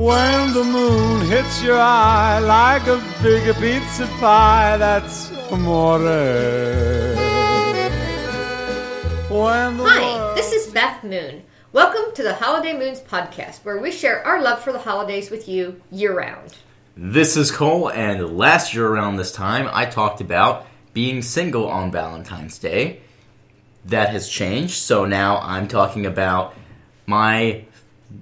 When the moon hits your eye like a big pizza pie, that's amore. When the Hi, this is Beth Moon. Welcome to the Holiday Moons podcast, where we share our love for the holidays with you year round. This is Cole, and last year around this time, I talked about being single on Valentine's Day. That has changed, so now I'm talking about my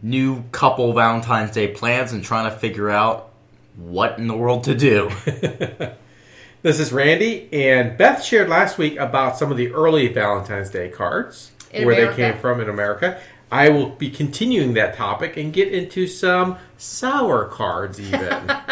new couple Valentine's Day plans and trying to figure out what in the world to do. This is Randy, and Beth shared last week about some of the early Valentine's Day cards, In where America. they came from in America. I will be continuing that topic and get into some sour cards, even.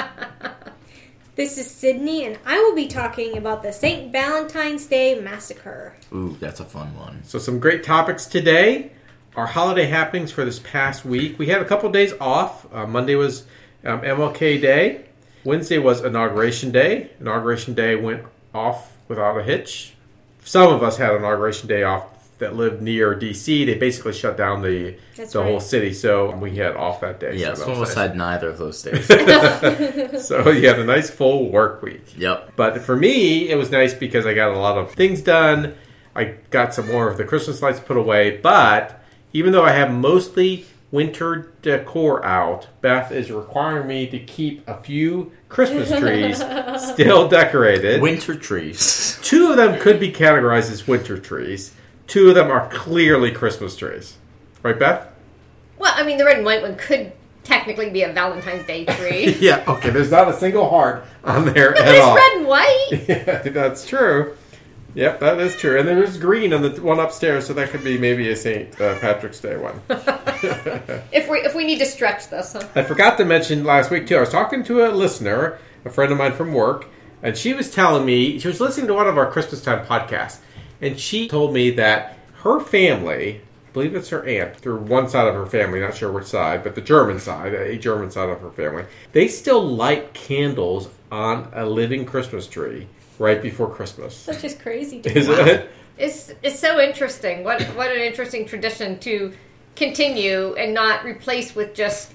This is Sydney, and I will be talking about the St. Valentine's Day Massacre. Ooh, that's a fun one. so, some great topics today. Our holiday happenings for this past week. We had a couple days off. Uh, Monday was um, MLK Day. Wednesday was Inauguration Day. Inauguration Day went off without a hitch. Some of us had Inauguration Day off that lived near DC. They basically shut down the That's the whole city, so we had off that day. Yeah, so some that of us nice. had neither of those days. So you had a nice full work week. yep. But for me, it was nice because I got a lot of things done. I got some more of the Christmas lights put away. But even though I have mostly winter decor out, Beth is requiring me to keep a few Christmas trees still decorated. Winter trees. Two of them could be categorized as winter trees. Two of them are clearly Christmas trees. Right, Beth? Well, I mean, the red and white one could technically be a Valentine's Day tree. Yeah, okay. There's not a single heart on there but at there's all. red and white. Yeah, that's true. Yep, that is true. And there's green on the one upstairs, so that could be maybe a St. Uh, Patrick's Day one. If we if we need to stretch this, huh? I forgot to mention last week, too. I was talking to a listener, a friend of mine from work, and she was telling me, she was listening to one of our Christmas time podcasts, and she told me that her family, I believe it's her aunt, through one side of her family, not sure which side, but the German side, a German side of her family, they still light candles on a living Christmas tree right before Christmas. That's just crazy. To Is me. it? It's it's so interesting. What what an interesting tradition to continue and not replace with just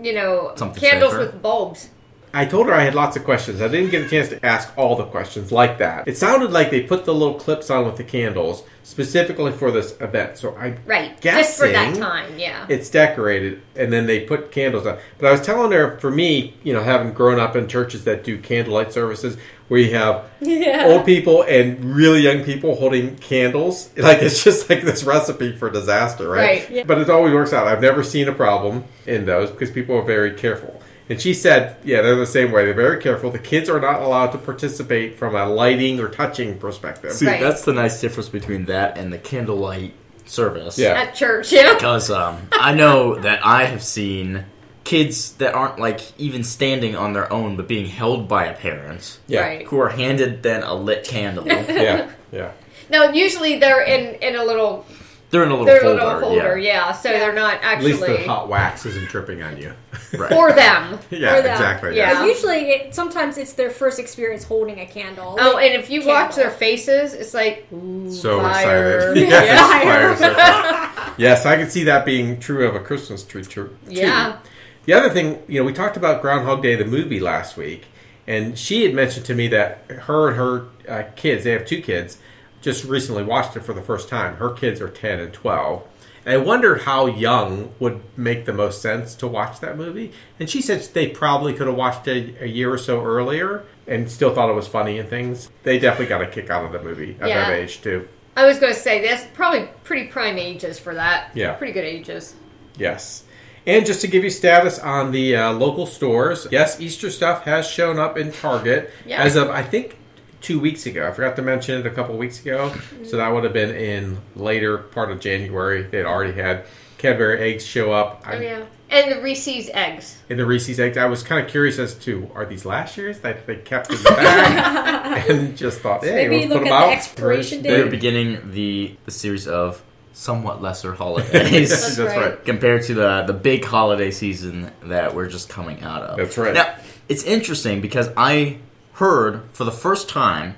you know Something candles safer. with bulbs. I told her I had lots of questions. I didn't get a chance to ask all the questions like that. It sounded like they put the little clips on with the candles specifically for this event. So I Right. guessing Just for that time, yeah. it's decorated and then they put candles on. But I was telling her for me, you know, having grown up in churches that do candlelight services where you have Yeah. old people and really young people holding candles, like it's just like this recipe for disaster, right? Right. Yeah. But it always works out. I've never seen a problem in those because people are very careful. And she said, yeah, they're the same way. They're very careful. The kids are not allowed to participate from a lighting or touching perspective. See, Right. that's the nice difference between that and the candlelight service. Yeah. At church, yeah. Because um, I know that I have seen kids that aren't like even standing on their own, but being held by a parent yeah. Right. who are handed then a lit candle. Yeah. Yeah. No, usually they're in in a little They're in a little they're holder. a little holder, yeah. yeah. So they're not actually. At least actually the hot wax isn't dripping on you. Right. or them. yeah, Or that. exactly. Yeah. But usually, it, sometimes it's their first experience holding a candle. Oh, Like, and if you watch their faces, it's like ooh, So fire. excited. Yeah. Yes, fire yes, I can see that being true of a Christmas tree too. Yeah. The other thing, you know, we talked about Groundhog Day, the movie, last week, and she had mentioned to me that her and her uh, kids, they have two kids, just recently watched it for the first time. Her kids are 10 and 12. And I wondered how young would make the most sense to watch that movie. And she said they probably could have watched it a year or so earlier and still thought it was funny and things. They definitely got a kick out of the movie at Yeah. that age, too. I was going to say that's probably pretty prime ages for that. Yeah. pretty good ages. Yes. And just to give you status on the uh, local stores, yes, Easter stuff has shown up in Target Yeah. as of, I think, two weeks ago. I forgot to mention it a couple weeks ago. So that would have been in later part of January. They had already had Cadbury eggs show up. Oh, I, Oh yeah, and the Reese's eggs. And the Reese's eggs, I was kind of curious as to are these last year's that they kept in the bag, and just thought, hey, Maybe we'll look put them at the expiration date. They're beginning the, the series of somewhat lesser holidays That's, That's right. right. compared to the the big holiday season that we're just coming out of. That's right. Now, it's interesting because I heard for the first time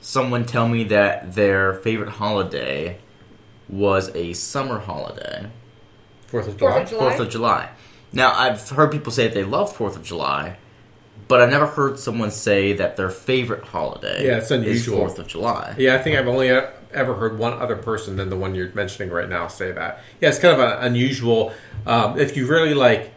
someone tell me that their favorite holiday was a summer holiday, Fourth of Fourth July. of July. Fourth of July. Now, I've heard people say that they love Fourth of July, but I've never heard someone say that their favorite holiday Yeah, it's is unusual. Fourth of July. Yeah, I think I've only uh, ever heard one other person than the one you're mentioning right now say that. Yeah, it's kind of an unusual. Um, if you really like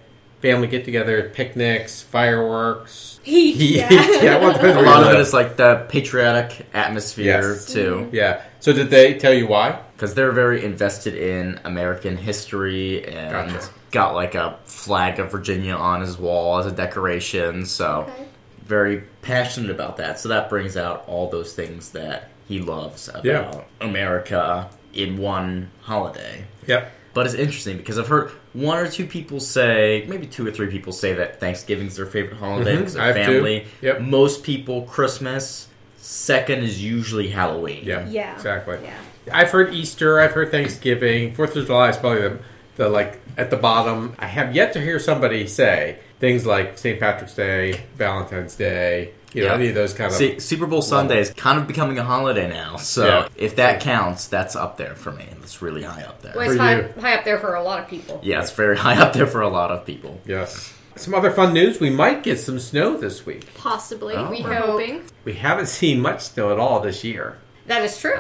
family get together, picnics, fireworks. Heat, Yeah, yeah. yeah well, A lot of it is like the patriotic atmosphere Yes. too, Yeah. So did they tell you why? because they're very invested in American history and Gotcha. got like a flag of Virginia on his wall as a decoration. So Okay. very passionate about that. So that brings out all those things that he loves about Yeah. America in one holiday. Yep. But it's interesting because I've heard one or two people say, maybe two or three people say that Thanksgiving's their favorite holiday Mhm, because I of family. Yep. Most people Christmas. Second is usually Halloween. Yeah. Yeah. Exactly. Yeah. I've heard Easter. I've heard Thanksgiving. Fourth of July is probably the, the like at the bottom. I have yet to hear somebody say things like St. Patrick's Day, Valentine's Day. You know, Yeah. any of those kind of. See, Super Bowl Sunday is kind of becoming a holiday now, so Yeah. if that counts, that's up there for me. It's really high up there. Well, it's For high, you. high up there for a lot of people. Yeah, it's very high up there for a lot of people. Yes. Some other fun news. We might get some snow this week. Possibly. Oh. We We are hoping. We haven't seen much snow at all this year. That is true.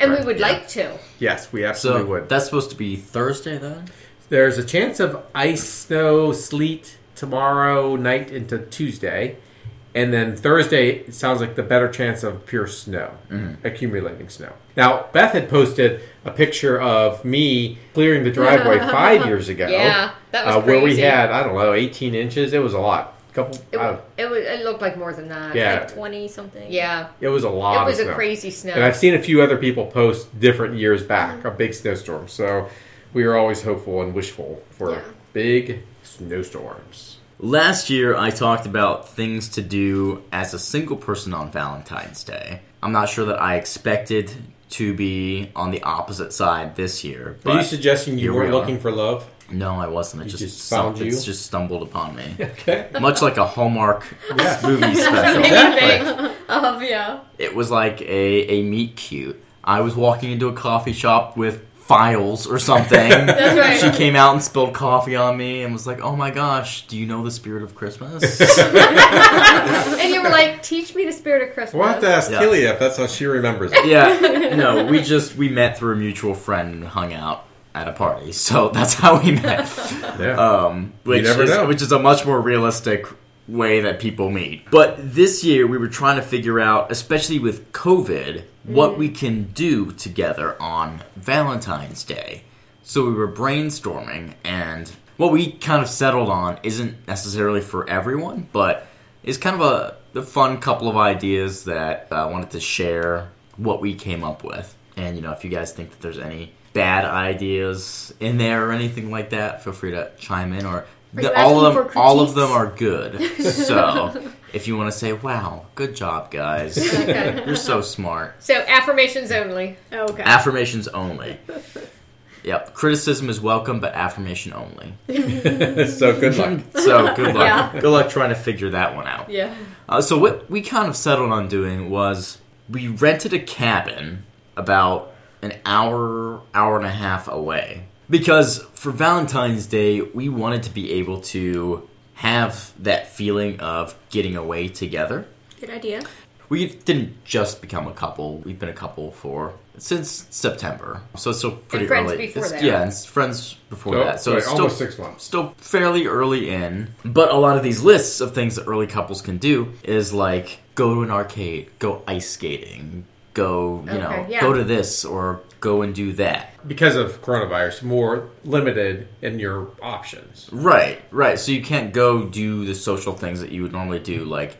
And Right, we would yeah. like to. Yes, we So absolutely would. that's supposed to be Thursday then. There's a chance of ice, snow, sleet tomorrow night into Tuesday. And then Thursday, sounds like the better chance of pure snow, mm-hmm. accumulating snow. Now, Beth had posted a picture of me clearing the driveway five years ago. Yeah, that was uh, Where we had, I don't know, 18 inches. It was a lot. Couple, It, I uh, it, was, it looked like more than that. Yeah. Like 20 something. Yeah. it was a lot It was of a snow. crazy snow. And I've seen a few other people post different years back, mm-hmm. a big snowstorm. So we are always hopeful and wishful for Yeah. big snowstorms. Last year, I talked about things to do as a single person on Valentine's Day. I'm not sure that I expected to be on the opposite side this year. Are you suggesting you weren't are. looking for love? no, I wasn't. It You just, just found stum- you? It's just stumbled upon me, Okay. much like a Hallmark Yeah. movie special. Exactly. Oh, yeah. It was like a, a meet cute. I was walking into a coffee shop with files or something. That's right. She came out and spilled coffee on me and was like, "Oh my gosh, do you know the spirit of Christmas?" and you were like, teach me the spirit of Christmas. We'll have to ask Yeah. Keely if that's how she remembers it. yeah, no, we just we met through a mutual friend and hung out at a party, so that's how we met. Yeah. Um, which never is know. which is a much more realistic way that people meet. But this year we were trying to figure out, especially with COVID, what mm. we can do together on Valentine's Day. So we were brainstorming, and what we kind of settled on isn't necessarily for everyone, but is kind of a, a fun couple of ideas that uh, I wanted to share what we came up with. And you know, if you guys think that there's any bad ideas in there or anything like that, feel free to chime in. Or the- all of them, all of them are good. So if you want to say, "Wow, good job, guys! Okay. You're so smart," So affirmations only. Okay. affirmations only. Yep, criticism is welcome, but affirmation only. so good luck. So good luck. Yeah. Good luck trying to figure that one out. Yeah. Uh, so what we kind of settled on doing was we rented a cabin about an hour, hour and a half away because for Valentine's Day we wanted to be able to have that feeling of getting away together. Good idea. We didn't just become a couple; we've been a couple for since September, so it's still pretty friends early. before It's- that. Yeah, and it's friends before So, that. So wait, it's still almost six months. still fairly early in. But a lot of these lists of things that early couples can do is like go to an arcade, go ice skating, go, you know, yeah. go to this or go and do that. Because of coronavirus, more limited in your options. Right, right. So you can't go do the social things that you would normally do like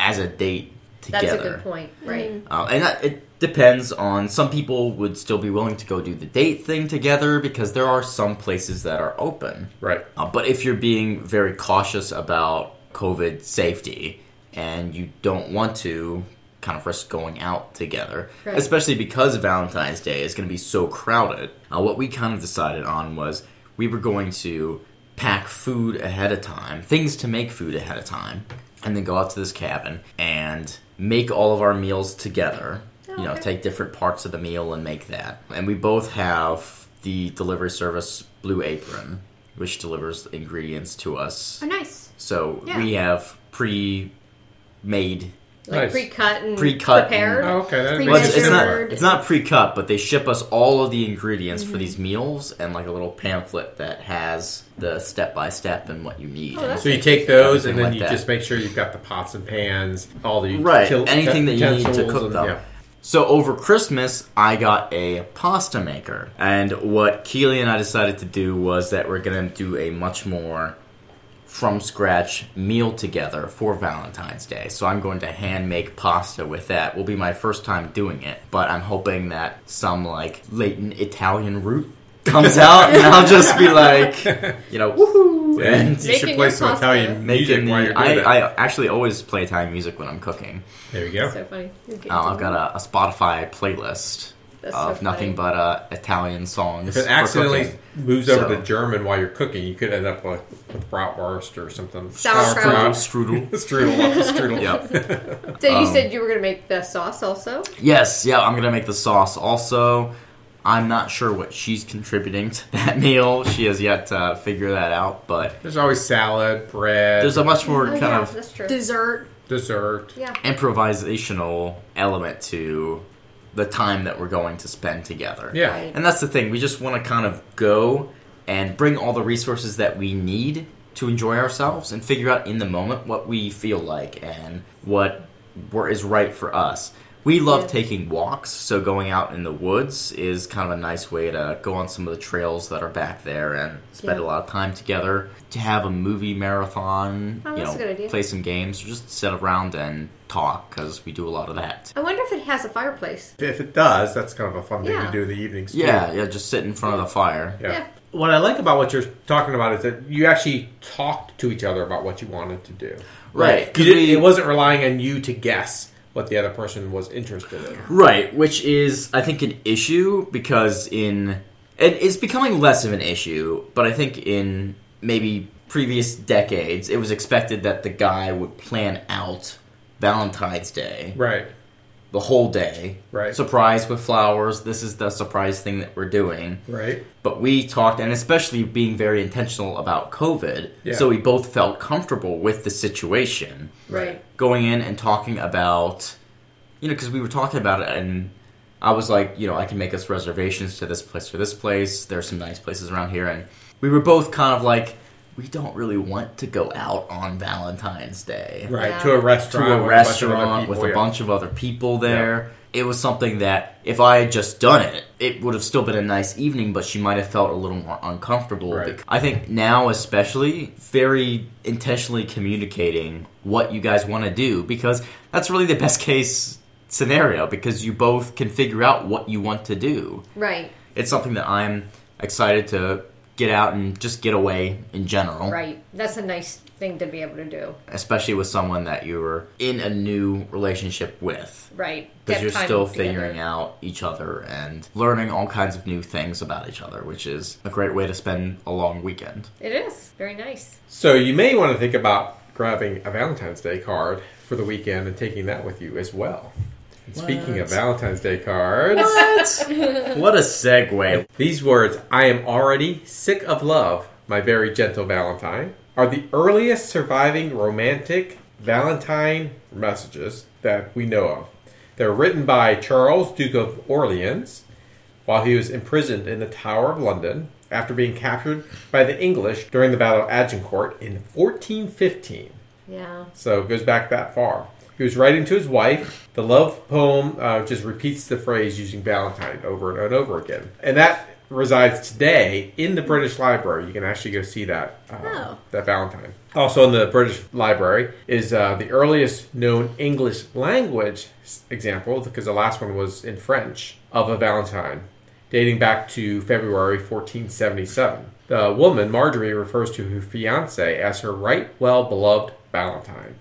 as a date together. That's a good point. Right. Uh, and that, it depends on some people would still be willing to go do the date thing together because there are some places that are open. Right. Uh, but if you're being very cautious about COVID safety and you don't want to kind of risk going out together, Right. especially because Valentine's Day is going to be so crowded, uh, what we kind of decided on was we were going to pack food ahead of time, things to make food ahead of time, and then go out to this cabin and make all of our meals together. You know, take different parts of the meal and make that. And we both have the delivery service Blue Apron which delivers ingredients to us. Oh, nice. So Yeah. we have pre-made. Like Nice. pre-cut and Pre-cut prepared. Oh, okay, that Pre- Well, makes it's, it's not it's not pre-cut, but they ship us all of the ingredients for mm-hmm. these meals and like a little pamphlet that has the step by step and what you need. Oh, So you take those and then like you that. just make sure you've got the pots and pans, all the Right, util- anything that you need to cook and- them. yeah. So over Christmas, I got a pasta maker, and what Keely and I decided to do was that we're gonna do a much more from scratch meal together for Valentine's Day. So I'm going to hand make pasta with that. Will be my first time doing it, but I'm hoping that some like latent Italian root comes out, and I'll just be like, you know, woohoo, Yeah, and you should play some pasta. Italian music making. while you're doing I, that. I actually always play Italian music when I'm cooking. there you go. So funny. Okay. Uh, I've got a, a Spotify playlist That's of so nothing but uh, Italian songs. If it for accidentally cooking. moves over So- to German while you're cooking, you could end up with, with bratwurst or something. Sauerkraut. strudel. strudel, strudel. Yep. So you um, said you were going to make the sauce also? Yes, yeah, I'm gonna make the sauce. Also, I'm not sure what she's contributing to that meal. She has yet to figure that out, but There's always salad, bread, there's a much more Oh, kind yeah, of. Dessert. dessert. yeah. improvisational element to the time that we're going to spend together. Yeah. Right. And that's the thing. We just want to kind of go and bring all the resources that we need to enjoy ourselves and figure out in the moment what we feel like and what what is right for us. We love Yeah. taking walks, so going out in the woods is kind of a nice way to go on some of the trails that are back there and spend Yeah. a lot of time together. To have a movie marathon, Oh, you know, a good idea. play some games, or just sit around and talk because we do a lot of that. I wonder if it has a fireplace. If it does, that's kind of a fun thing to do in the evenings. too. Yeah, yeah, just sit in front of the fire. Yeah. Yeah. What I like about what you're talking about is that you actually talked to each other about what you wanted to do. Right, You 'cause didn't, we- it wasn't relying on you to guess what the other person was interested in. Right, which is I think an issue because in and it's becoming less of an issue, but I think in maybe previous decades it was expected that the guy would plan out Valentine's Day Right. The whole day. Right. Surprise with flowers. This is the surprise thing that we're doing. Right. But we talked, and especially being very intentional about COVID, Yeah. so we both felt comfortable with the situation Right. going in and talking about, you know, because we were talking about it, and I was like, you know, I can make us reservations to this place or this place. There's some nice places around here, and we were both kind of like, we don't really want to go out on Valentine's Day Right. Yeah. To a restaurant. to a with bunch of other restaurant with people, a yeah. bunch of other people there. It was something that if I had just done it, it would have still been a nice evening, but she might have felt a little more uncomfortable. Right. I think now, especially, very intentionally communicating what you guys want to do because that's really the best case scenario because you both can figure out what you want to do. Right. It's something that I'm excited to get out and just get away in general Right. That's a nice thing to be able to do. especially with someone that you're in a new relationship with Right. because you're time still together. figuring out each other and learning all kinds of new things about each other which is a great way to spend a long weekend It is. Very nice. So you may want to think about grabbing a Valentine's Day card for the weekend and taking that with you as well. And speaking of Valentine's Day cards, what a segue these words, I am already sick of love, my very gentle Valentine, are the earliest surviving romantic Valentine messages that we know of. They're written by Charles, Duke of Orleans, while he was imprisoned in the Tower of London after being captured by the English during the Battle of Agincourt in 1415. Yeah. So it goes back that far. He was writing to his wife. The love poem uh, just repeats the phrase using Valentine over and over again. And that resides today in the British Library. You can actually go see that uh, Oh. that Valentine. Also in the British Library is uh, the earliest known English language example, because the last one was in French, of a Valentine, dating back to February 1477. The woman, Marjorie, refers to her fiance as her right well beloved Valentine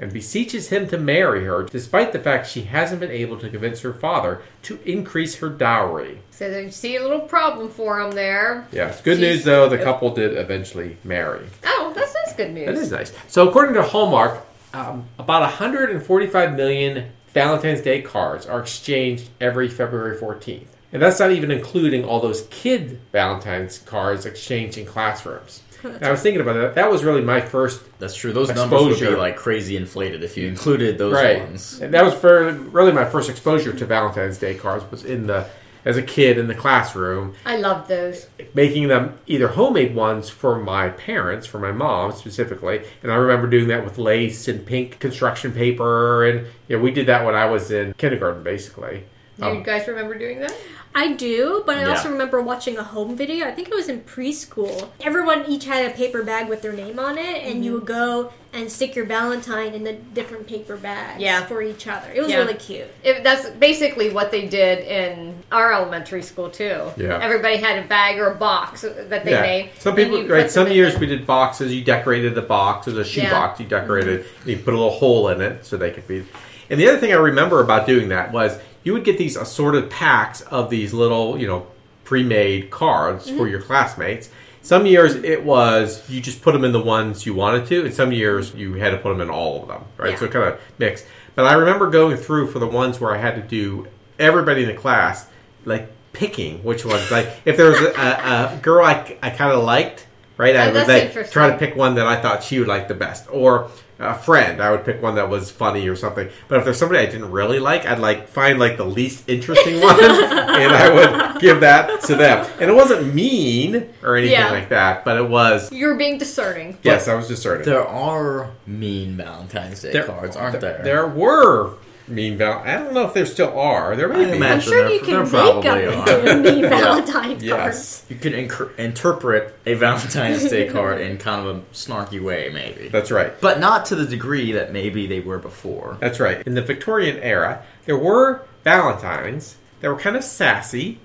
and beseeches him to marry her despite the fact she hasn't been able to convince her father to increase her dowry. So you see a little problem for him there. Yes, good She's- news though, the couple did eventually marry. Oh, that's, that's good news. That is nice. So, according to Hallmark, um, about 145 million Valentine's Day cards are exchanged every February 14th. And that's not even including all those kid Valentine's cards exchanged in classrooms. And I was thinking about that. That was really my first That's true. Those numbers would Exposure. be like crazy inflated if you included those right. ones. And that was for really my first exposure to Valentine's Day cards was in the as a kid in the classroom, I love those. making them either homemade ones for my parents, for my mom specifically. And I remember doing that with lace and pink construction paper, and you know, we did that when I was in kindergarten, basically. Do you Um, guys remember doing that? I do, but I also remember watching a home video. I think it was in preschool. Everyone each had a paper bag with their name on it, and you would mm-hmm. go and stick your Valentine in the different paper bags Yeah. for each other. It was Yeah. really cute. It, that's basically what they did in our elementary school too. Yeah. Everybody had a bag or a box that they yeah. made. Some people, right? Some years the- we did boxes. You decorated the box as a shoe Yeah. box. You decorated. Mm-hmm. You put a little hole in it so they could be. And the other thing I remember about doing that was you would get these assorted packs of these little, you know, pre-made cards for Mm-hmm. your classmates. Some years it was you just put them in the ones you wanted to, and some years you had to put them in all of them, right? Yeah. So it kind of mixed. But I remember going through for the ones where I had to do everybody in the class, like picking which ones. Like if there was a, a, a girl I, I kind of liked, right? I Oh, would like try to pick one that I thought she would like the best, or a friend. I would pick one that was funny or something. But if there's somebody I didn't really like, I'd like find like the least interesting one, and I would give that to them. And it wasn't mean or anything Yeah. like that, but it was. You're being discerning. Yes, I was discerning. There are mean Valentine's Day cards, aren't there? There were mean val. I don't know if there still are. There may I be. I'm sure there- you can make probably up are. into mean Valentine's Yes. cards. You could inc- interpret a Valentine's Day card in kind of a snarky way, maybe. That's right. But not to the degree that maybe they were before. That's right. In the Victorian era, there were Valentines that were kind of sassy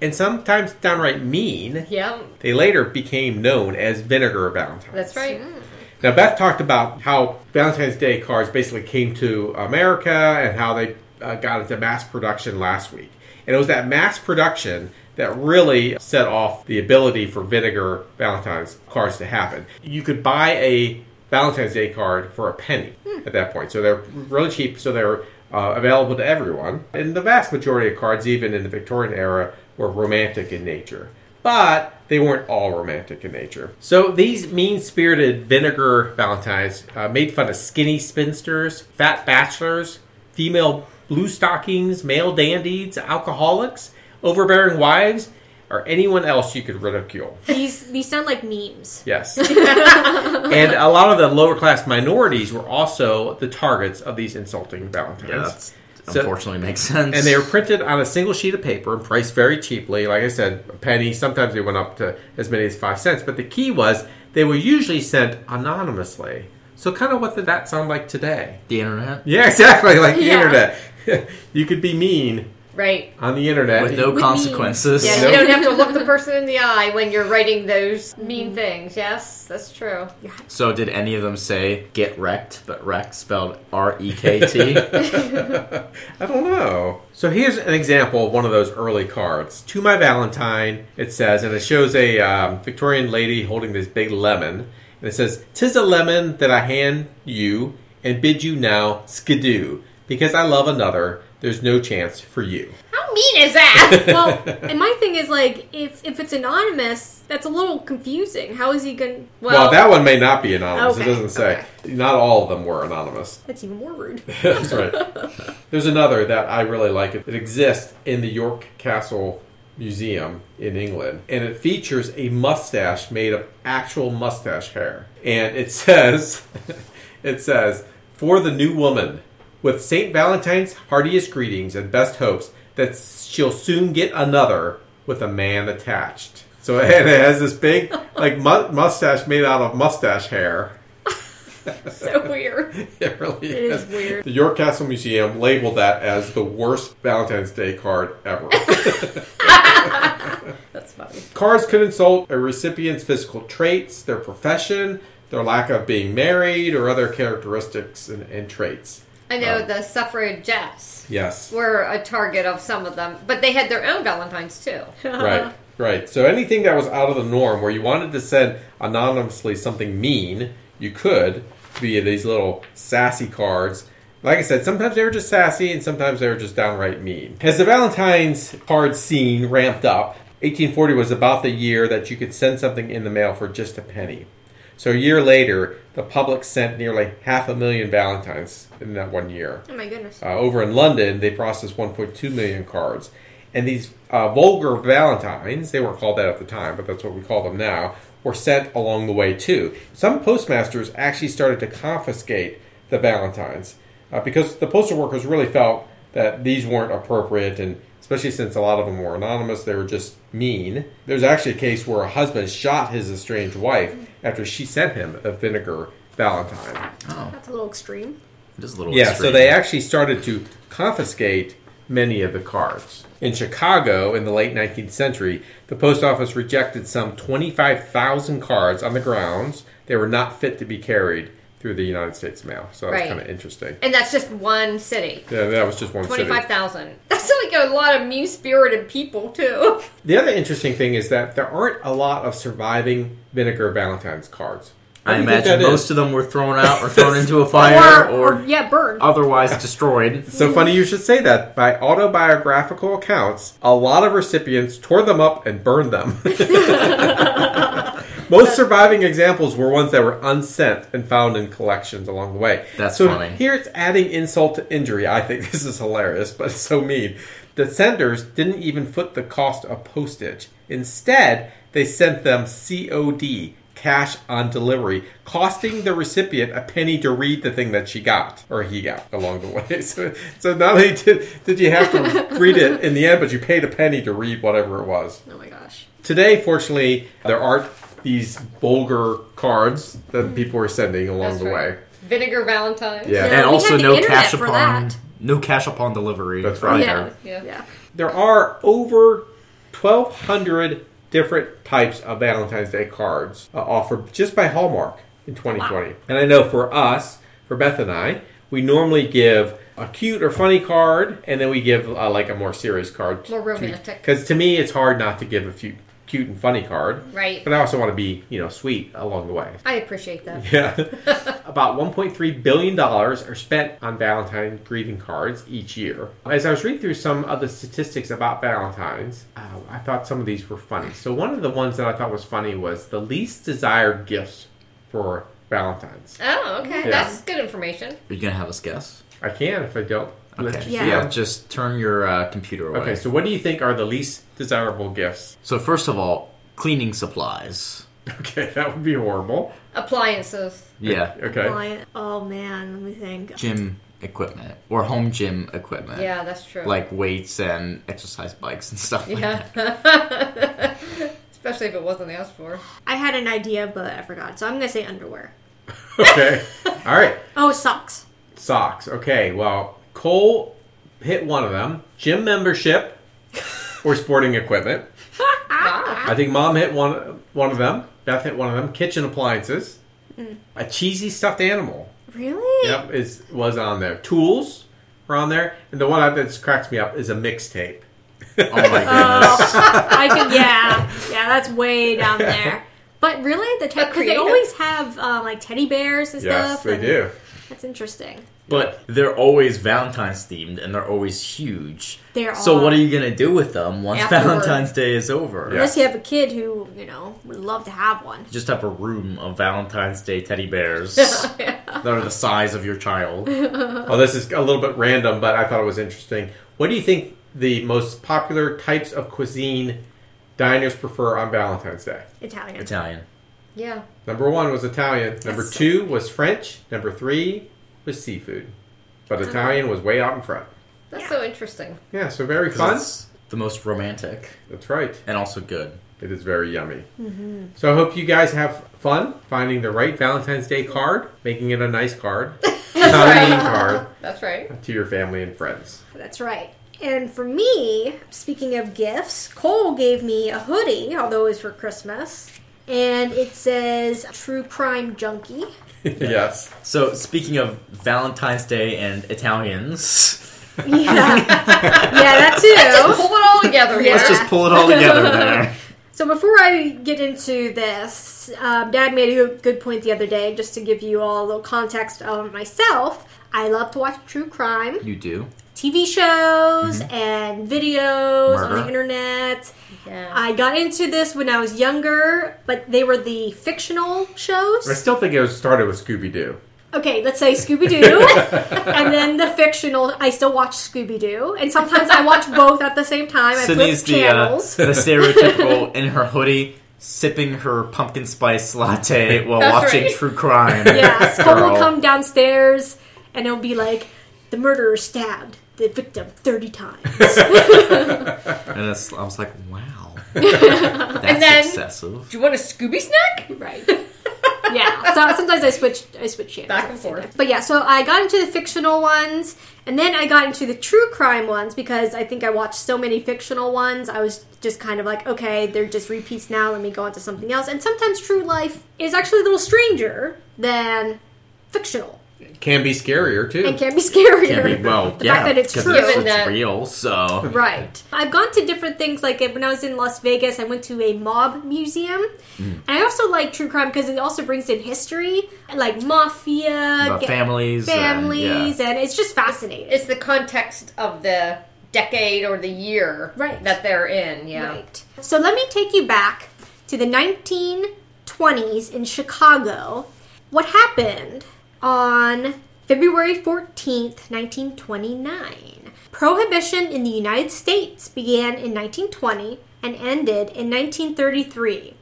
and sometimes downright mean. Yeah, They later became known as vinegar Valentines. that's right. Hmm. Now, Beth talked about how Valentine's Day cards basically came to America and how they uh, got into mass production last week. And it was that mass production that really set off the ability for vinegar Valentine's cards to happen. You could buy a Valentine's Day card for a penny at that point. So they're really cheap, so they're uh, available to everyone. And the vast majority of cards, even in the Victorian era, were romantic in nature. But they weren't all romantic in nature. So these mean spirited vinegar Valentines uh, made fun of skinny spinsters, fat bachelors, female blue stockings, male dandies, alcoholics, overbearing wives, or anyone else you could ridicule. These these sound like memes. Yes. and a lot of the lower class minorities were also the targets of these insulting Valentines. Yeah, that's So- unfortunately makes sense. And they were printed on a single sheet of paper and priced very cheaply. Like I said, a penny. Sometimes they went up to as many as five cents. But the key was they were usually sent anonymously. So kind of what did that sound like today? the internet Yeah, exactly. Like the Yeah. internet. you could be mean Right. on the internet. with no With consequences. Yeah, Nope. you don't have to look the person in the eye when you're writing those mean things. Yes, that's true. So did any of them say "get wrecked," but wrecked spelled R E K T? I don't know. So here's an example of one of those early cards. To my Valentine, it says, and it shows a um, Victorian lady holding this big lemon. And it says, Tis a lemon that I hand you and bid you now skidoo. Because I love another, there's no chance for you. How mean is that? Well, and my thing is like if if it's anonymous, that's a little confusing. How is he going? To. Well, that one may not be anonymous. Okay, it doesn't say. Not all of them were anonymous. That's even more rude. That's right. There's another that I really like. It exists in the York Castle Museum in England, and it features a mustache made of actual mustache hair. And it says, it says, for the new woman, with St. Valentine's heartiest greetings and best hopes that she'll soon get another with a man attached. So and it has this big like mu- mustache made out of mustache hair. so weird. It really It is weird. the York Castle Museum labeled that as the worst Valentine's Day card ever. That's funny. Cards could insult a recipient's physical traits, their profession, their lack of being married, or other characteristics and, and traits. I know Um, the suffragettes Yes. were a target of some of them, but they had their own Valentines too. right. Right. So anything that was out of the norm, where you wanted to send anonymously something mean, you could via these little sassy cards. Like I said, sometimes they were just sassy and sometimes they were just downright mean. As the Valentine's card scene ramped up, 1840 was about the year that you could send something in the mail for just a penny. So a year later, the public sent nearly half a million Valentines in that one year. Oh my goodness. Uh, over in London, they processed 1.2 million cards. And these uh, vulgar Valentines, they weren't called that at the time, but that's what we call them now, were sent along the way too. Some postmasters actually started to confiscate the Valentines uh, because the postal workers really felt that these weren't appropriate, and especially since a lot of them were anonymous, they were just mean. There's actually a case where a husband shot his estranged wife after she sent him a vinegar Valentine. Oh, That's a little extreme. it is a little Yeah, so they actually started to confiscate many of the cards. In Chicago in the late 19th century, the post office rejected some 25,000 cards on the grounds they were not fit to be carried through the United States mail. So that's Right. kind of interesting. And that's just one city. Yeah, that was just one city. 25,000. That's like a lot of mean spirited people, too. The other interesting thing is that there aren't a lot of surviving vinegar Valentine's cards. What I do you think imagine that is? most of them were thrown out or thrown into a fire or, or, or, yeah, burned. otherwise destroyed. So funny you should say that. By autobiographical accounts, a lot of recipients tore them up and burned them. Most surviving examples were ones that were unsent and found in collections along the way. That's so funny. Here it's adding insult to injury. I think this is hilarious, but it's so mean. The senders didn't even foot the cost of postage. Instead, they sent them COD, cash on delivery, costing the recipient a penny to read the thing that she got or he got along the way. So, so not only did, did you have to read it in the end, but you paid a penny to read whatever it was. oh my gosh. Today, fortunately, there aren't these vulgar cards that people are sending along That's the right. way. Vinegar Valentine. Yeah. Yeah, and we also had the no internet cash for upon that. no cash upon delivery. That's right. Yeah. Yeah. Yeah. There are over 1,200 different types of Valentine's Day cards uh, offered just by Hallmark in 2020. And I know for us, for Beth and I, we normally give a cute or funny card, and then we give uh, like a more serious card. More romantic. Because to me, it's hard not to give a few cute and funny card. Right. But I also want to be, you know, sweet along the way. I appreciate that. Yeah. About $1.3 billion are spent on Valentine greeting cards each year. As I was reading through some of the statistics about Valentine's, uh, I thought some of these were funny. So, one of the ones that I thought was funny was the least desired gifts for Valentine's. Oh, okay. Yeah. That's good information. Are you gonna have us guess? I can if I don't. Let Okay. Yeah. Yeah. Just turn your uh, computer away. Okay, so what do you think are the least desirable gifts? So first of all, cleaning supplies. Okay, that would be horrible. Appliances. Yeah. Okay. Lion- Oh man, let me think. Gym equipment or home gym equipment. Yeah, that's true. Like weights and exercise bikes and stuff. like yeah. that. Especially if it wasn't asked for. I had an idea, but I forgot. So I'm gonna say underwear. Okay. All right. Oh, socks. Socks. Okay, well, Cole hit one of them. Gym membership or sporting equipment. I think Mom hit one one of them. Beth hit one of them. Kitchen appliances. A cheesy stuffed animal. Really? Yep, is was on there. Tools were on there, and the one that cracks me up is a mixtape. Oh my goodness. Oh, I can. Yeah, yeah, that's way down there. But really, the because they always have um, like teddy bears and yes, stuff. they and do. That's interesting. But they're always Valentine's themed and they're always huge. There So what are you gonna do with them once Afterward. Valentine's Day is over? Yeah. Unless you have a kid who you know would love to have one. Just have a room of Valentine's Day teddy bears that are the size of your child. Oh, this is a little bit random, but I thought it was interesting. What do you think the most popular types of cuisine diners prefer on Valentine's Day? Italian. Italian. Yeah. Number one was Italian. Number That's so two was French. Number three was seafood. But Italian was way out in front. That's Yeah. so interesting. Yeah, so very fun. It's the most romantic That's right. and also good. It is very yummy. Mm-hmm. So I hope you guys have fun finding the right Valentine's Day card, making it a nice card, not a mean card That's right. to your family and friends. That's right. And for me, speaking of gifts, Cole gave me a hoodie, although it was for Christmas. And it says True Crime Junkie. yes. So speaking of Valentine's Day and Italians, Yeah. yeah, that Just too. pull it all together here. let's just pull it all together there. So before I get into this, um, Dad made a good point the other day. Just to give you all a little context of myself, I love to watch true crime, You do. TV shows, and videos on the internet. Yeah. I got into this when I was younger, but they were the fictional shows. I still think it was started with Scooby Doo. Okay, let's say Scooby Doo, and then the fictional. I still watch Scooby Doo, and sometimes I watch both at the same time. I flip Sydney's the uh, channels. the stereotypical in her hoodie, sipping her pumpkin spice latte while That's watching right. true crime. yeah, Cole will come downstairs, and it'll be like the murderer stabbed the victim thirty times. And it's, I was like, wow, that's And then- excessive. Do you want a Scooby snack? right. Yeah. So sometimes I switch. I switch channels Back and forth. But yeah, so I got into the fictional ones, and then I got into the true crime ones because I think I watched so many fictional ones. I was just kind of like, okay, they're just repeats now. Let me go on to something else. And sometimes true life is actually a little stranger than fictional, Can be scarier too. It can be scarier. Can't be, well, The yeah, fact that it's true. it's, Given that- real. So Right. I've gone to different things. Like when I was in Las Vegas, I went to a mob museum. Mm. And I also like true crime because it also brings in history, like mafia, about ga- families, and, families, yeah. and it's just fascinating. It's the context of the decade or the year Right. that they're in. Yeah. Right. So let me take you back to the 1920s in Chicago. What happened on February 14th, 1929? Prohibition in the United States began in 1920 and ended in 1933.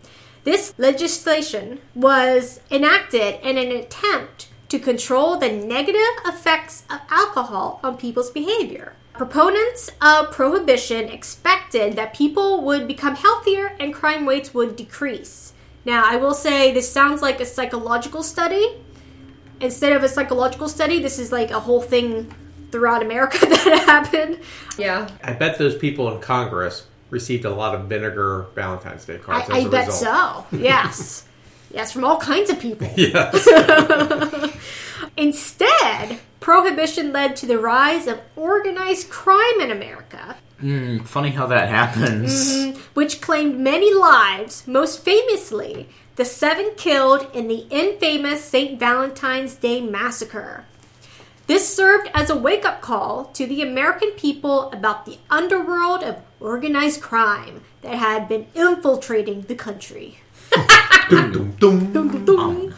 This legislation was enacted in an attempt to control the negative effects of alcohol on people's behavior. Proponents of prohibition expected that people would become healthier and crime rates would decrease. Now, I will say this sounds like a psychological study. Instead of a psychological study, this is like a whole thing throughout America that happened. Yeah. I bet those people in Congress received a lot of vinegar Valentine's Day I, cards as I a bet result. so. Yes. yes, from all kinds of people. Yes. Instead, prohibition led to the rise of organized crime in America, Mm, funny how that happens. which claimed many lives, most famously, the seven killed in the infamous St. Valentine's Day Massacre. This served as a wake up call to the American people about the underworld of organized crime that had been infiltrating the country. Dum, dum, dum. Oh.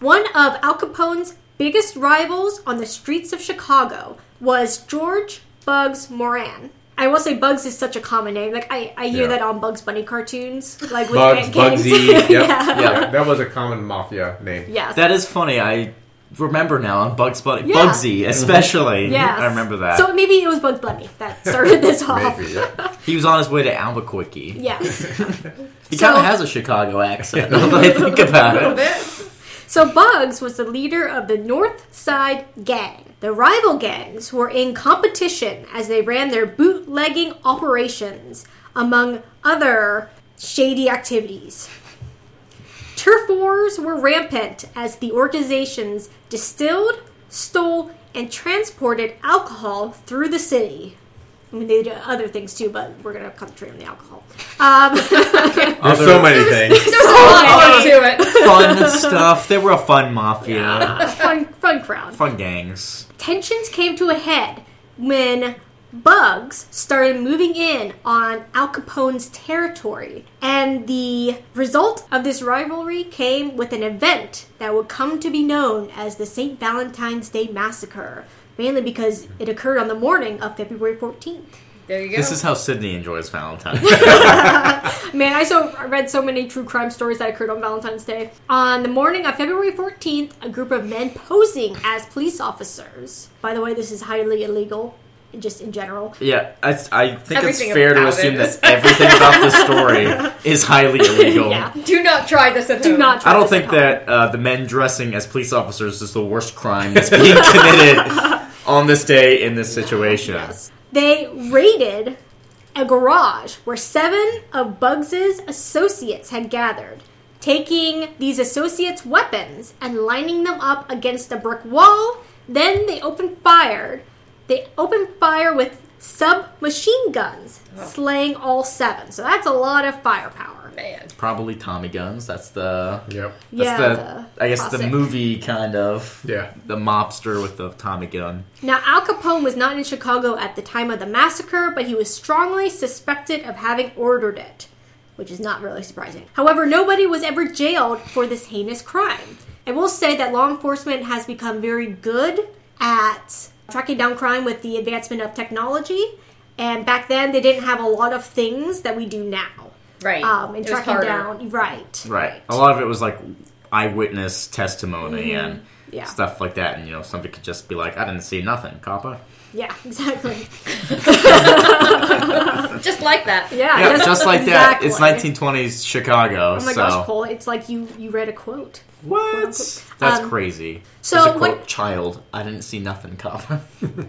One of Al Capone's biggest rivals on the streets of Chicago was George Bugs Moran. I will say Bugs is such a common name. Like I, I hear Yeah. that on Bugs Bunny cartoons, like with Bugs, gangs. Bugsy. Yep. yeah. Yeah. That was a common mafia name. Yes. That is funny. I remember now on Bugs Bunny, Yeah. Bugsy especially. yeah, I remember that. So maybe it was Bugs Bunny that started this off. Maybe. Yeah. he was on his way to Albuquerque. Yes. He So- kind of has a Chicago accent. Now I think about it. So Bugs was the leader of the North Side Gang. The rival gangs were in competition as they ran their bootlegging operations, among other shady activities. Turf wars were rampant as the organizations distilled, stole, and transported alcohol through the city. I mean, they do other things too, but we're going to concentrate on the alcohol. Um, There's so many things. There's a lot more to it. Fun stuff. They were a fun mafia. fun, fun crowd. Fun gangs. tensions came to a head when bugs started moving in on Al Capone's territory. And the result of this rivalry came with an event that would come to be known as the St. Valentine's Day Massacre, mainly because it occurred on the morning of February 14th. There you go. This is how Sydney enjoys Valentine's. Man, I so I read so many true crime stories that occurred on Valentine's Day. On the morning of February 14th, a group of men posing as police officers. By the way, this is highly illegal, just in general. yeah, I, I think Everything it's fair to assume it that is. everything about this story is highly illegal. Yeah. Do not try this at Do home. not try I don't this think at home. that uh, the men dressing as police officers is the worst crime that's being committed on this day in this situation. Yes. They raided a garage where seven of Bugs's associates had gathered, taking these associates' weapons and lining them up against a brick wall. Then they opened fire. They opened fire with submachine guns, slaying all seven. So that's a lot of firepower. Man. Probably Tommy guns. That's the Yep. that's Yeah, the, the I guess the movie kind of Yeah. the mobster with the Tommy gun. Now, Al Capone was not in Chicago at the time of the massacre, but he was strongly suspected of having ordered it, which is not really surprising. However, nobody was ever jailed for this heinous crime. I will say that law enforcement has become very good at tracking down crime with the advancement of technology, and back then they didn't have a lot of things that we do now. Right. Um, and It was tracking harder. down, right, Right. A lot of it was like eyewitness testimony and Mm-hmm. Yeah. stuff like that, and you know somebody could just be like, "I didn't see nothing, copper." Yeah, exactly. Just like that. Yeah, Yeah, just like that. It's 1920s Chicago. Oh my so gosh, Cole! It's like you you read a quote. what? That's Um, crazy. so There's a what- quote, "Child, I didn't see nothing, copper."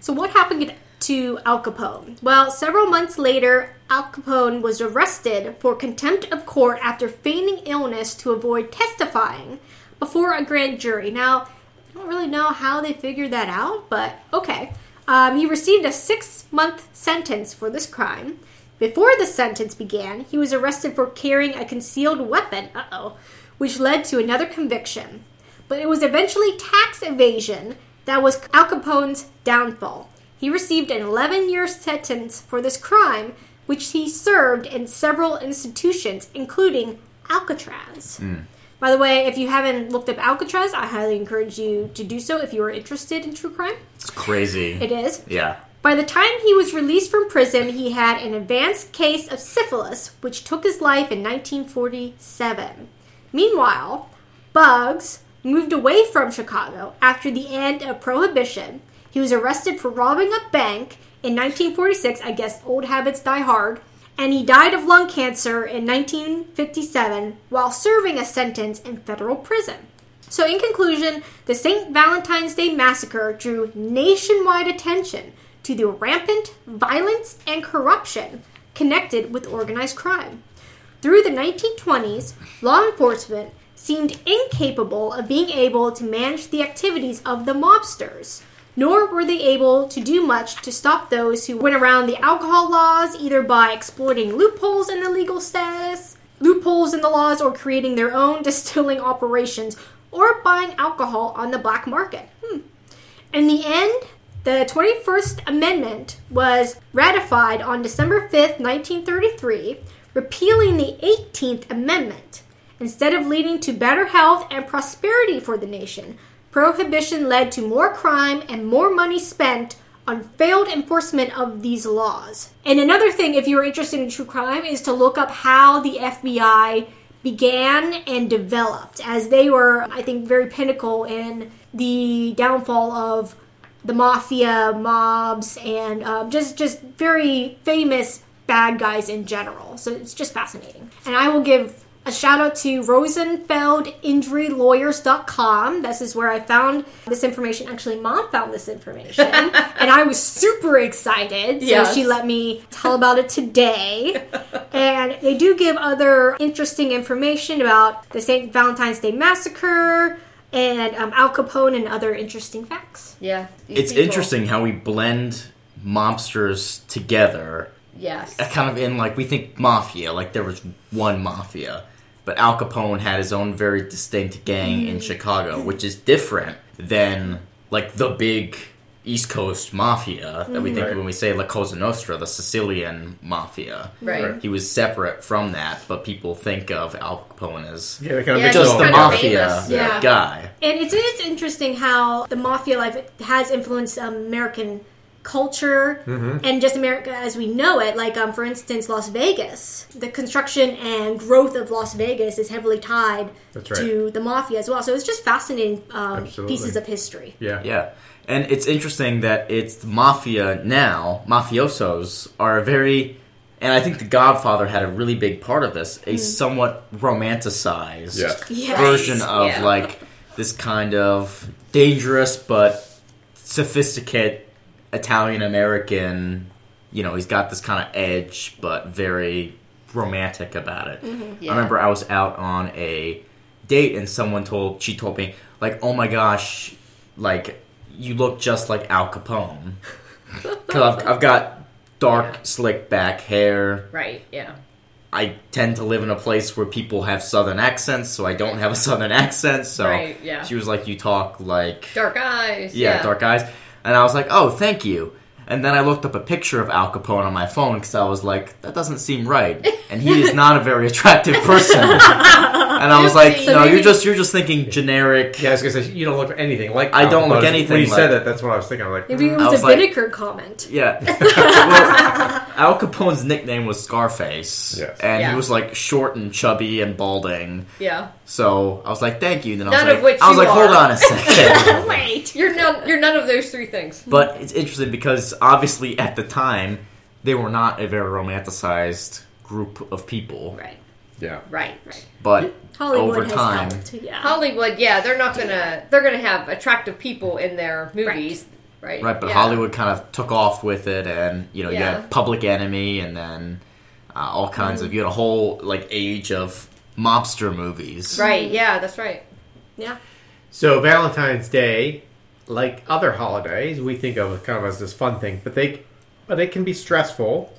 So what happened to Al Capone? Well, several months later, Al Capone was arrested for contempt of court after feigning illness to avoid testifying before a grand jury. Now, I don't really know how they figured that out, but okay. Um, he received a six-month sentence for this crime. Before the sentence began, he was arrested for carrying a concealed weapon. Uh oh, which led to another conviction. But it was eventually tax evasion that was Al Capone's downfall. He received an 11 year sentence for this crime, which he served in several institutions, including Alcatraz. Hmm. By the way, if you haven't looked up Alcatraz, I highly encourage you to do so if you are interested in true crime. It's crazy. It is. yeah. By the time he was released from prison, he had an advanced case of syphilis, which took his life in 1947. Meanwhile, Bugs moved away from Chicago after the end of Prohibition. He was arrested for robbing a bank in 1946. I guess old habits die hard. And he died of lung cancer in 1957 while serving a sentence in federal prison. So, in conclusion, the St. Valentine's Day Massacre drew nationwide attention to the rampant violence and corruption connected with organized crime. Through the 1920s, law enforcement seemed incapable of being able to manage the activities of the mobsters, nor were they able to do much to stop those who went around the alcohol laws either by exploiting loopholes in the legal status, loopholes in the laws, or creating their own distilling operations, or buying alcohol on the black market. Hmm. In the end, the 21st Amendment was ratified on December 5th, 1933, repealing the 18th Amendment. Instead of leading to better health and prosperity for the nation, prohibition led to more crime and more money spent on failed enforcement of these laws. And another thing, if you're interested in true crime, is to look up how the FBI began and developed, as they were, I think, very pinnacle in the downfall of the mafia, mobs, and um, just just very famous bad guys in general. So it's just fascinating. And I will give a shout out to RosenfeldInjuryLawyers.com. This is where I found this information. Actually, mom found this information, and I was super excited. So Yes. she let me tell about it today. and they do give other interesting information about the St. Valentine's Day Massacre and um, Al Capone and other interesting facts. Yeah. It's people- interesting how we blend mobsters together Yes. kind of in like we think mafia like there was one mafia but al capone had his own very distinct gang in chicago mm-hmm. which is different than like the big east coast mafia that we think Right. when we say la cosa nostra the sicilian mafia Right. he was separate from that but people think of al capone as Yeah, they kind of Yeah, just the kind mafia famous, yeah. guy And it's, it's interesting how the mafia life has influenced American culture and just America as we know it. Like, um, for instance, Las Vegas. The construction and growth of Las Vegas is heavily tied right. to the mafia as well. So it's just fascinating um, pieces of history. Yeah. Yeah. And it's interesting that it's the mafia now, mafiosos are a very and I think The Godfather had a really big part of this, a somewhat romanticized Yeah. Yes. version of Yeah. like this kind of dangerous but sophisticated Italian American, you know, he's got this kind of edge but very romantic about it. Mm-hmm. Yeah. I remember I was out on a date and someone told she told me like, "Oh my gosh, like you look just like Al Capone." Cuz I've, I've got dark Yeah. slick back hair Right. Yeah. I tend to live in a place where people have southern accents, so I don't have a southern accent. So Right, yeah. she was like, "You talk like Dark eyes. yeah, dark eyes," and I was like, "Oh, thank you." And then I looked up a picture of Al Capone on my phone because I was like, "That doesn't seem right," and he is not a very attractive person. and I was like, "No, you're just you're just thinking generic." Yeah, I was gonna say you don't look anything like. I don't look anything When you like- said that, that's what I was thinking. I'm like, Maybe it mm. I was, was a like- Vinegar comment. Yeah. well, Al Capone's nickname was Scarface, Yes. and Yeah. he was like short and chubby and balding. Yeah. So I was like, "Thank you." And then I was None like, of which I was you like, "Hold on a second. Wait. You're none. You're none of those three things. but it's interesting because obviously at the time they were not a very romanticized group of people. Right. yeah, Right. Right. But Hollywood over has time, helped. Yeah. Hollywood. Yeah, they're not gonna. They're gonna have attractive people in their movies. Right. right? But Yeah. Hollywood kind of took off with it, and you know, you Yeah. had Public Enemy, and then uh, all kinds Mm. of you had a whole like age of mobster movies. Right. Yeah. That's right. yeah. So Valentine's Day, like other holidays, we think of kind of as this fun thing, but they, but they can be stressful,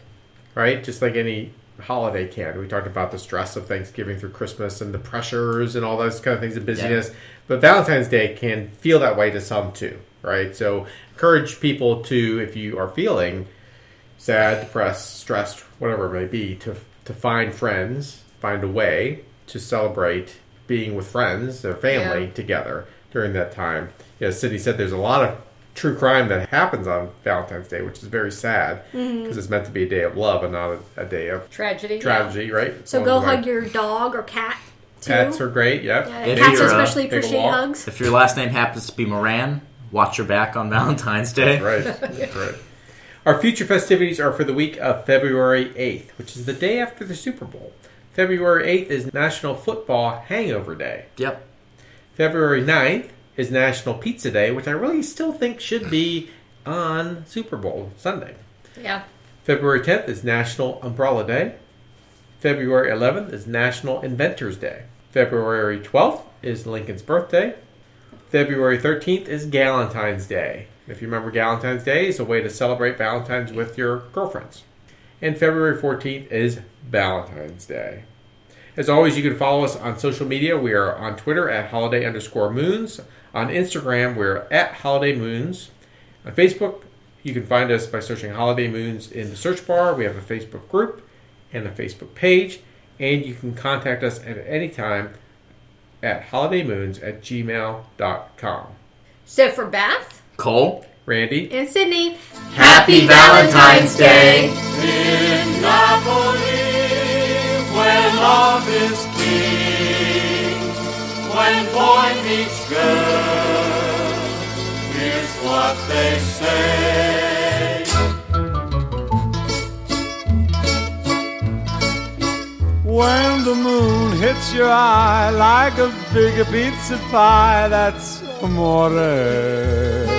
right? Just like any holiday can. We talked about the stress of Thanksgiving through Christmas and the pressures and all those kind of things, the busyness. But Valentine's Day can feel that way to some too, right? So encourage people to, if you are feeling sad, depressed, stressed, whatever it may be, to to find friends, find a way to celebrate being with friends, their family Yeah. together during that time. You know, Sydney said there's a lot of true crime that happens on Valentine's Day, which is very sad because it's meant to be a day of love and not a, a day of Tragedy. tragedy, right? So Along go hug your dog or cat. Too. Pets are great. Yep. Yeah, If cats uh, especially take appreciate hugs. If your last name happens to be Moran, watch your back on Valentine's Day. Right. That's right. Our future festivities are for the week of February 8th, which is the day after the Super Bowl. February 8th is National Football Hangover Day. Yep. February 9th is National Pizza Day, which I really still think should be on Super Bowl Sunday. Yeah. February 10th is National Umbrella Day. February 11th is National Inventors Day. February 12th is Lincoln's birthday. February 13th is Galentine's Day. If you remember, Galentine's Day is a way to celebrate Valentine's with your girlfriends. And February 14th is Valentine's Day. As always, you can follow us on social media. We are on Twitter at holiday underscore moons. On Instagram, we're at holiday moons. On Facebook, you can find us by searching Holiday Moons in the search bar. We have a Facebook group and a Facebook page. And you can contact us at any time at holidaymoons at gmail.com. So for Beth, Cole. Randy? And Sydney. Happy Valentine's Day. In Napoli, where love is king, when boy meets girl, here's what they say. When the moon hits your eye like a big pizza pie, that's amore.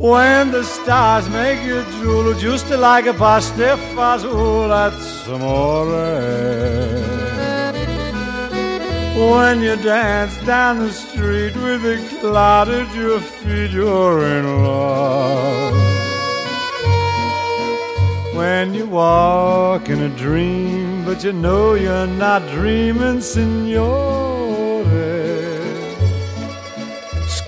When the stars make you drool just like a pastifazool, that's amore. When you dance down the street with a cloud at your feet, you're in love. When you walk in a dream, but you know you're not dreaming, signore.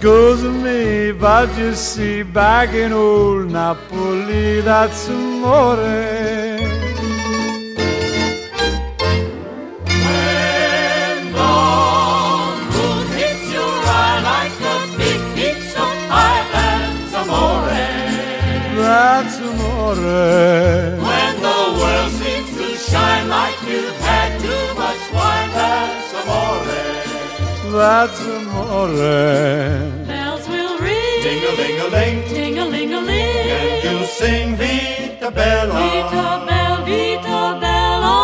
Scusa me, but you see, back in old Napoli, that's amore. When the moon hits your eye like a big pizza pie, that's amore. That's amore. When the world seems to shine like you've had too much wine that's amore. Bells will ring, ding a ling a ling, ding a ling a ling, and you'll sing Vita Bella, Vita Bella, Vita Bella.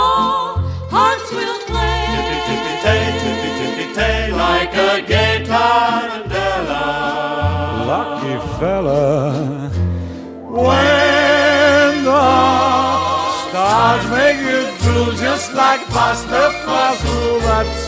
Hearts will play, tippy tippy tay, tippy tippy tay, like a gay tarantella. Lucky fella, when the stars make you drool just like pasta fuzz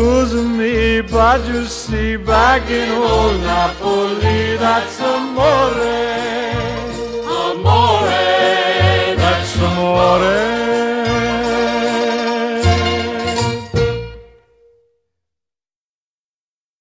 because me, but you see, back in old Napoli, that's amore, amore, that's amore.